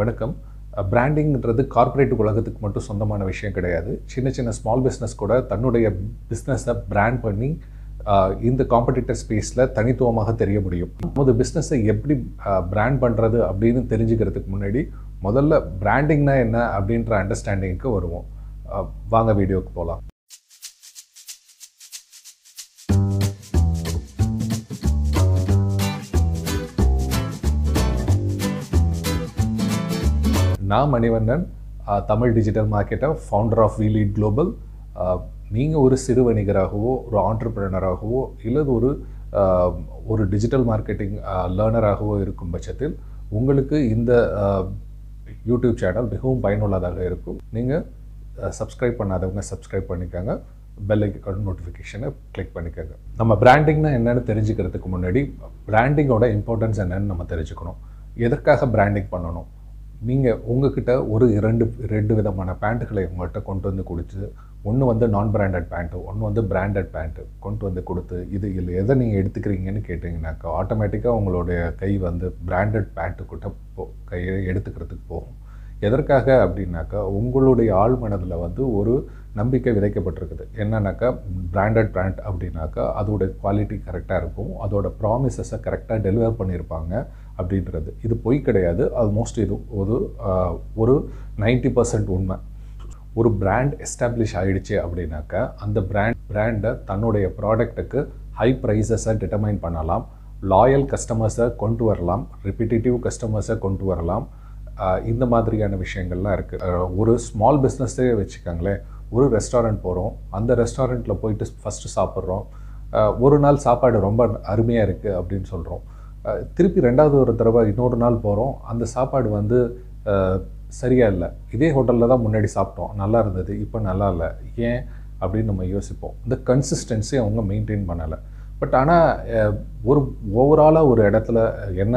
வணக்கம். பிராண்டிங்கிறது கார்ப்பரேட் உலகத்துக்கு மட்டும் சொந்தமான விஷயம் கிடையாது. சின்ன சின்ன ஸ்மால் பிஸ்னஸ் கூட தன்னுடைய பிஸ்னஸை பிராண்ட் பண்ணி இந்த காம்படிட்டர் ஸ்பேஸில் தனித்துவமாக தெரிய முடியும். நமது பிஸ்னஸை எப்படி பிராண்ட் பண்ணுறது அப்படின்னு தெரிஞ்சுக்கிறதுக்கு முன்னாடி முதல்ல பிராண்டிங்னா என்ன அப்படின்ற அண்டர்ஸ்டாண்டிங்க்கு வருவோம். வாங்க வீடியோக்கு போகலாம் நான் மணிவண்ணன் தமிழ் டிஜிட்டல் மார்க்கெட்டை ஃபவுண்டர் ஆஃப் வீலீட் குளோபல் நீங்கள் ஒரு சிறு வணிகராகவோ ஒரு ஆண்டர்பிரினராகவோ இல்லது ஒரு ஒரு டிஜிட்டல் மார்க்கெட்டிங் லேர்னராகவோ இருக்கும் பட்சத்தில் உங்களுக்கு இந்த யூடியூப் சேனல் மிகவும் பயனுள்ளதாக இருக்கும். நீங்கள் சப்ஸ்கிரைப் பண்ணாதவங்க சப்ஸ்கிரைப் பண்ணிக்கோங்க. பெல் ஐக்கான நோட்டிஃபிகேஷனை கிளிக் பண்ணிக்கோங்க. நம்ம பிராண்டிங்னா என்னென்னு தெரிஞ்சுக்கிறதுக்கு முன்னாடி பிராண்டிங்கோட இம்பார்ட்டன்ஸ் என்னென்னு நம்ம தெரிஞ்சுக்கணும். எதற்காக பிராண்டிங் பண்ணணும்? நீங்கள் உங்ககிட்ட ஒரு இரண்டு ரெண்டு விதமான பேண்ட்டுகளை உங்கள்கிட்ட கொண்டு வந்து கொடுத்து ஒன்று வந்து நான் பிராண்டட் பேண்ட்டு ஒன்று வந்து பிராண்டட் பேண்ட்டு கொண்டு வந்து கொடுத்து இது இல்லை எதை நீங்கள் எடுத்துக்கிறீங்கன்னு கேட்டிங்கனாக்கா ஆட்டோமேட்டிக்காக உங்களுடைய கை வந்து பிராண்டட் பேண்ட்டுக்கிட்ட போ கையை எடுத்துக்கிறதுக்கு போகும். எதற்காக அப்படின்னாக்கா உங்களுடைய ஆள் மனதில் வந்து ஒரு நம்பிக்கை விதைக்கப்பட்டிருக்குது. என்னன்னாக்கா பிராண்டட் பிராண்ட் அப்படின்னாக்கா அதோட குவாலிட்டி கரெக்டாக இருக்கும். அதோட ப்ராமிசஸை கரெக்டாக டெலிவர் பண்ணியிருப்பாங்க. அப்படின்றது. இது பொய் கிடையாது. ஆல்மோஸ்ட் இது ஒரு ஒரு நைன்டி பர்சன்ட் உண்மை. ஒரு பிராண்ட் எஸ்டாப்ளிஷ் ஆகிடுச்சு அப்படின்னாக்கா அந்த பிராண்ட் பிராண்டை தன்னுடைய ப்ராடக்ட்டுக்கு ஹை ப்ரைஸஸை டிட்டர்மைன் பண்ணலாம். லாயல் கஸ்டமர்ஸை கொண்டு வரலாம். ரிப்பிட்டேட்டிவ் கஸ்டமர்ஸை கொண்டு வரலாம். இந்த மாதிரியான விஷயங்கள்லாம் இருக்குது ஒரு ஸ்மால் பிஸ்னஸே வச்சுக்கோங்களேன். ஒரு ரெஸ்டாரண்ட் போகிறோம் அந்த ரெஸ்டாரண்ட்டில் போயிட்டு ஃபஸ்ட்டு சாப்பிட்றோம். ஒரு நாள் சாப்பாடு ரொம்ப அருமையாக இருக்குது அப்படின்னு சொல்கிறோம் திருப்பி ரெண்டாவது ஒரு தடவை இன்னொரு நாள் போகிறோம் அந்த சாப்பாடு வந்து சரியாக இல்லை. இதே ஹோட்டலில் தான் முன்னாடி சாப்பிட்டோம். நல்லா இருந்தது. இப்போ நல்லா இல்லை. ஏன் அப்படின்னு நம்ம யோசிப்போம். இந்த கன்சிஸ்டன்சி அவங்க மெயின்டைன் பண்ணலை. பட் ஆனால் ஒரு ஓவராலாக ஒரு இடத்துல என்ன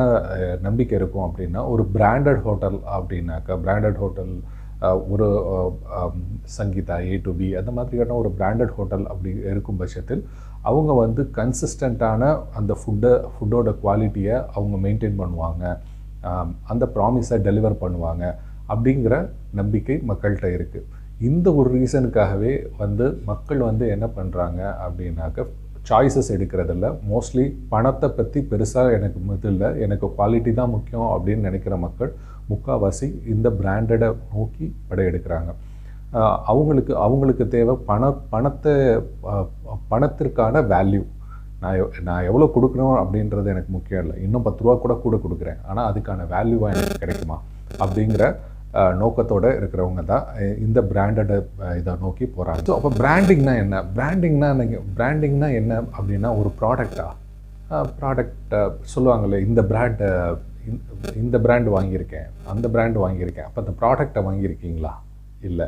நம்பிக்கை இருக்கும் அப்படின்னா ஒரு பிராண்டட் ஹோட்டல் அப்படின்னாக்கா பிராண்டட் ஹோட்டல் ஒரு சங்கீதா ஏ டு பி அந்த மாதிரியான ஒரு பிராண்டட் ஹோட்டல் அப்படி இருக்கும் பட்சத்தில் அவங்க வந்து கன்சிஸ்டண்ட்டான அந்த ஃபுட்டை ஃபுட்டோட குவாலிட்டியை அவங்க மெயின்டைன் பண்ணுவாங்க. அந்த ப்ராமிஸை டெலிவர் பண்ணுவாங்க அப்படிங்கிற நம்பிக்கை மக்கள்கிட்ட இருக்குது இந்த ஒரு ரீசனுக்காகவே வந்து மக்கள் வந்து என்ன பண்ணுறாங்க அப்படின்னாக்க சாய்ஸஸ் எடுக்கிறதில்ல. மோஸ்ட்லி பணத்தை பற்றி பெருசாக எனக்கு இது இல்லை. எனக்கு குவாலிட்டி தான் முக்கியம் அப்படின்னு நினைக்கிற மக்கள் முக்கால்வாசி இந்த பிராண்டடை நோக்கி படையெடுக்கிறாங்க. எடுக்கிறாங்க அவங்களுக்கு அவங்களுக்கு தேவை பண பணத்தை பணத்திற்கான வேல்யூ நான் எவ்- நான் எவ்வளோ கொடுக்கணும் அப்படின்றது எனக்கு முக்கியம் இல்லை. இன்னும் பத்து ரூபா கூட கூட கொடுக்குறேன். ஆனால் அதுக்கான வேல்யூவாக எனக்கு கிடைக்குமா? அப்படிங்கிற நோக்கத்தோடு இருக்கிறவங்க தான் இந்த பிராண்டட் இதை நோக்கி போகிறாங்க ஸோ அப்போ பிராண்டிங்னா என்ன? பிராண்டிங்னா நீங்கள் பிராண்டிங்னா என்ன அப்படின்னா ஒரு ப்ராடக்டா ப்ராடக்ட் சொல்லுவாங்களே இந்த பிராண்ட் இந்த பிராண்டு வாங்கியிருக்கேன் அந்த பிராண்டு வாங்கியிருக்கேன். அப்போ அந்த ப்ராடக்டை வாங்கியிருக்கீங்களா? இல்லை.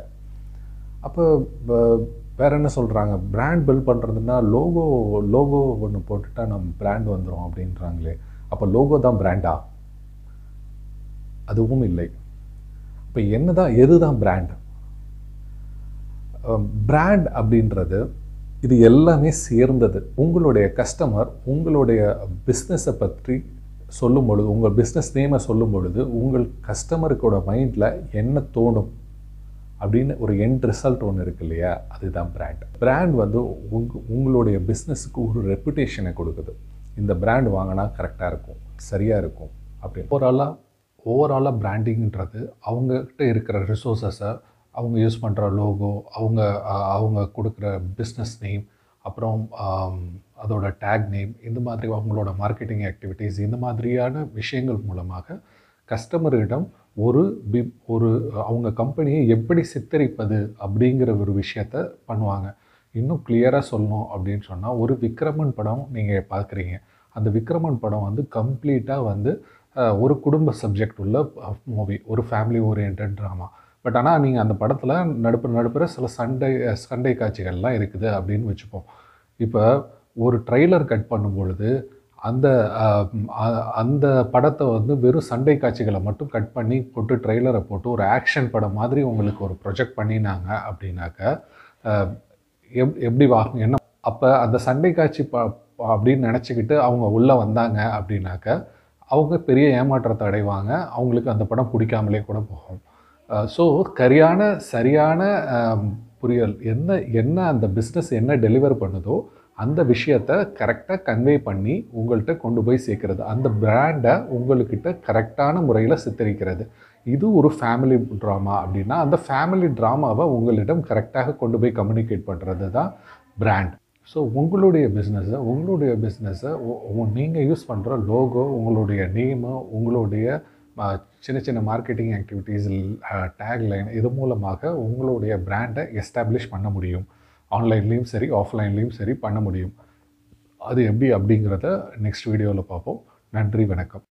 அப்போ வேற என்ன சொல்கிறாங்க பிராண்ட் பில்ட் பண்ணுறதுன்னா லோகோ லோகோ ஒன்று போட்டுட்டா நம்ம பிராண்ட் வந்துடும் அப்படின்றாங்களே. அப்போ லோகோ தான் பிராண்டா அதுவும் இல்லை. இப்போ என்ன தான் எது தான் பிராண்ட் பிராண்ட் அப்படின்றது இது எல்லாமே சேர்ந்தது. உங்களுடைய கஸ்டமர் உங்களுடைய பிஸ்னஸை பற்றி சொல்லும் பொழுது உங்கள் பிஸ்னஸ் நேமை சொல்லும் பொழுது உங்கள் கஸ்டமருக்கோட மைண்டில் என்ன தோணும் அப்படின்னு ஒரு எண்ட் ரிசல்ட் ஒன்று இருக்கு இல்லையா? அதுதான் பிராண்ட் பிராண்ட் வந்து உங் உங்களுடைய பிஸ்னஸுக்கு ஒரு ரெப்புடேஷனை கொடுக்குது. இந்த பிராண்ட் வாங்கினா கரெக்டாக இருக்கும் சரியாக இருக்கும் அப்படி ஓவராலாக ஓவராலாக பிராண்டிங்கிறது அவங்கக்கிட்ட இருக்கிற ரிசோர்ஸஸை அவங்க யூஸ் பண்ணுற லோகோ அவங்க அவங்க கொடுக்குற பிஸ்னஸ் நேம் அப்புறம் அதோட டேக் நேம் இந்த மாதிரி அவங்களோட மார்க்கெட்டிங் ஆக்டிவிட்டீஸ் இந்த மாதிரியான விஷயங்கள் மூலமாக கஸ்டமரிடம் ஒரு பி ஒரு அவங்க கம்பெனியை எப்படி சித்தரிப்பது அப்படிங்கிற ஒரு விஷயத்த பண்ணுவாங்க. இன்னும் கிளியராக சொல்லணும் அப்படின்னு சொன்னால் ஒரு விக்ரமன் படம் நீங்கள் பார்க்குறீங்க. அந்த விக்ரமன் படம் வந்து கம்ப்ளீட்டாக வந்து ஒரு குடும்ப சப்ஜெக்ட் உள்ள மூவி ஒரு ஃபேமிலி ஓரியன்ட் ட்ராமா பட் ஆனால் நீங்கள் அந்த படத்தில் நடுப்புற நடுப்புற சில சண்டை சண்டை காட்சிகள்லாம் இருக்குது அப்படின்னு வச்சுப்போம். இப்போ ஒரு ட்ரெய்லர் கட் பண்ணும் பொழுது அந்த அந்த படத்தை வந்து வெறும் சண்டை காட்சிகளை மட்டும் கட் பண்ணி போட்டு ட்ரெய்லரை போட்டு ஒரு ஆக்ஷன் படம் மாதிரி உங்களுக்கு ஒரு ப்ரொஜெக்ட் பண்ணினாங்க அப்படின்னாக்க எப் எப்படி வாங்க என்ன அப்போ அந்த சண்டை காட்சி ப ப- அப்படின்னு நினச்சிக்கிட்டு அவங்க உள்ளே வந்தாங்க அப்படின்னாக்க அவங்க பெரிய ஏமாற்றத்தை அடைவாங்க. அவங்களுக்கு அந்த படம் பிடிக்காமலே கூட போகும். ஸோ சரியான சரியான புரியல். என்ன என்ன அந்த பிஸ்னஸ் என்ன டெலிவர் பண்ணுதோ அந்த விஷயத்த கரெக்டாக கன்வே பண்ணி உங்கள்கிட்ட கொண்டு போய் சேர்க்கறது. அந்த பிராண்டை உங்கள்கிட்ட கரெக்டான முறையில் சித்தரிக்கிறது. இது ஒரு ஃபேமிலி ட்ராமா அப்படின்னா அந்த ஃபேமிலி ட்ராமாவை உங்களிடம் கரெக்டாக கொண்டு போய் கம்யூனிகேட் பண்ணுறது தான் பிராண்ட் ஸோ உங்களுடைய பிஸ்னஸை உங்களுடைய பிஸ்னஸை நீங்கள் யூஸ் பண்ணுற லோகோ உங்களுடைய நேமு உங்களுடைய சின்ன சின்ன மார்க்கெட்டிங் ஆக்டிவிட்டீஸ் டேக்லைன் இது மூலமாக உங்களுடைய பிராண்டை எஸ்டாப்ளிஷ் பண்ண முடியும். ஆன்லைன்லேயும் சரி ஆஃப்லைன்லேயும் சரி பண்ண முடியும். அது எப்படி அப்படிங்கிறத நெக்ஸ்ட் வீடியோவில் பார்ப்போம். நன்றி வணக்கம்.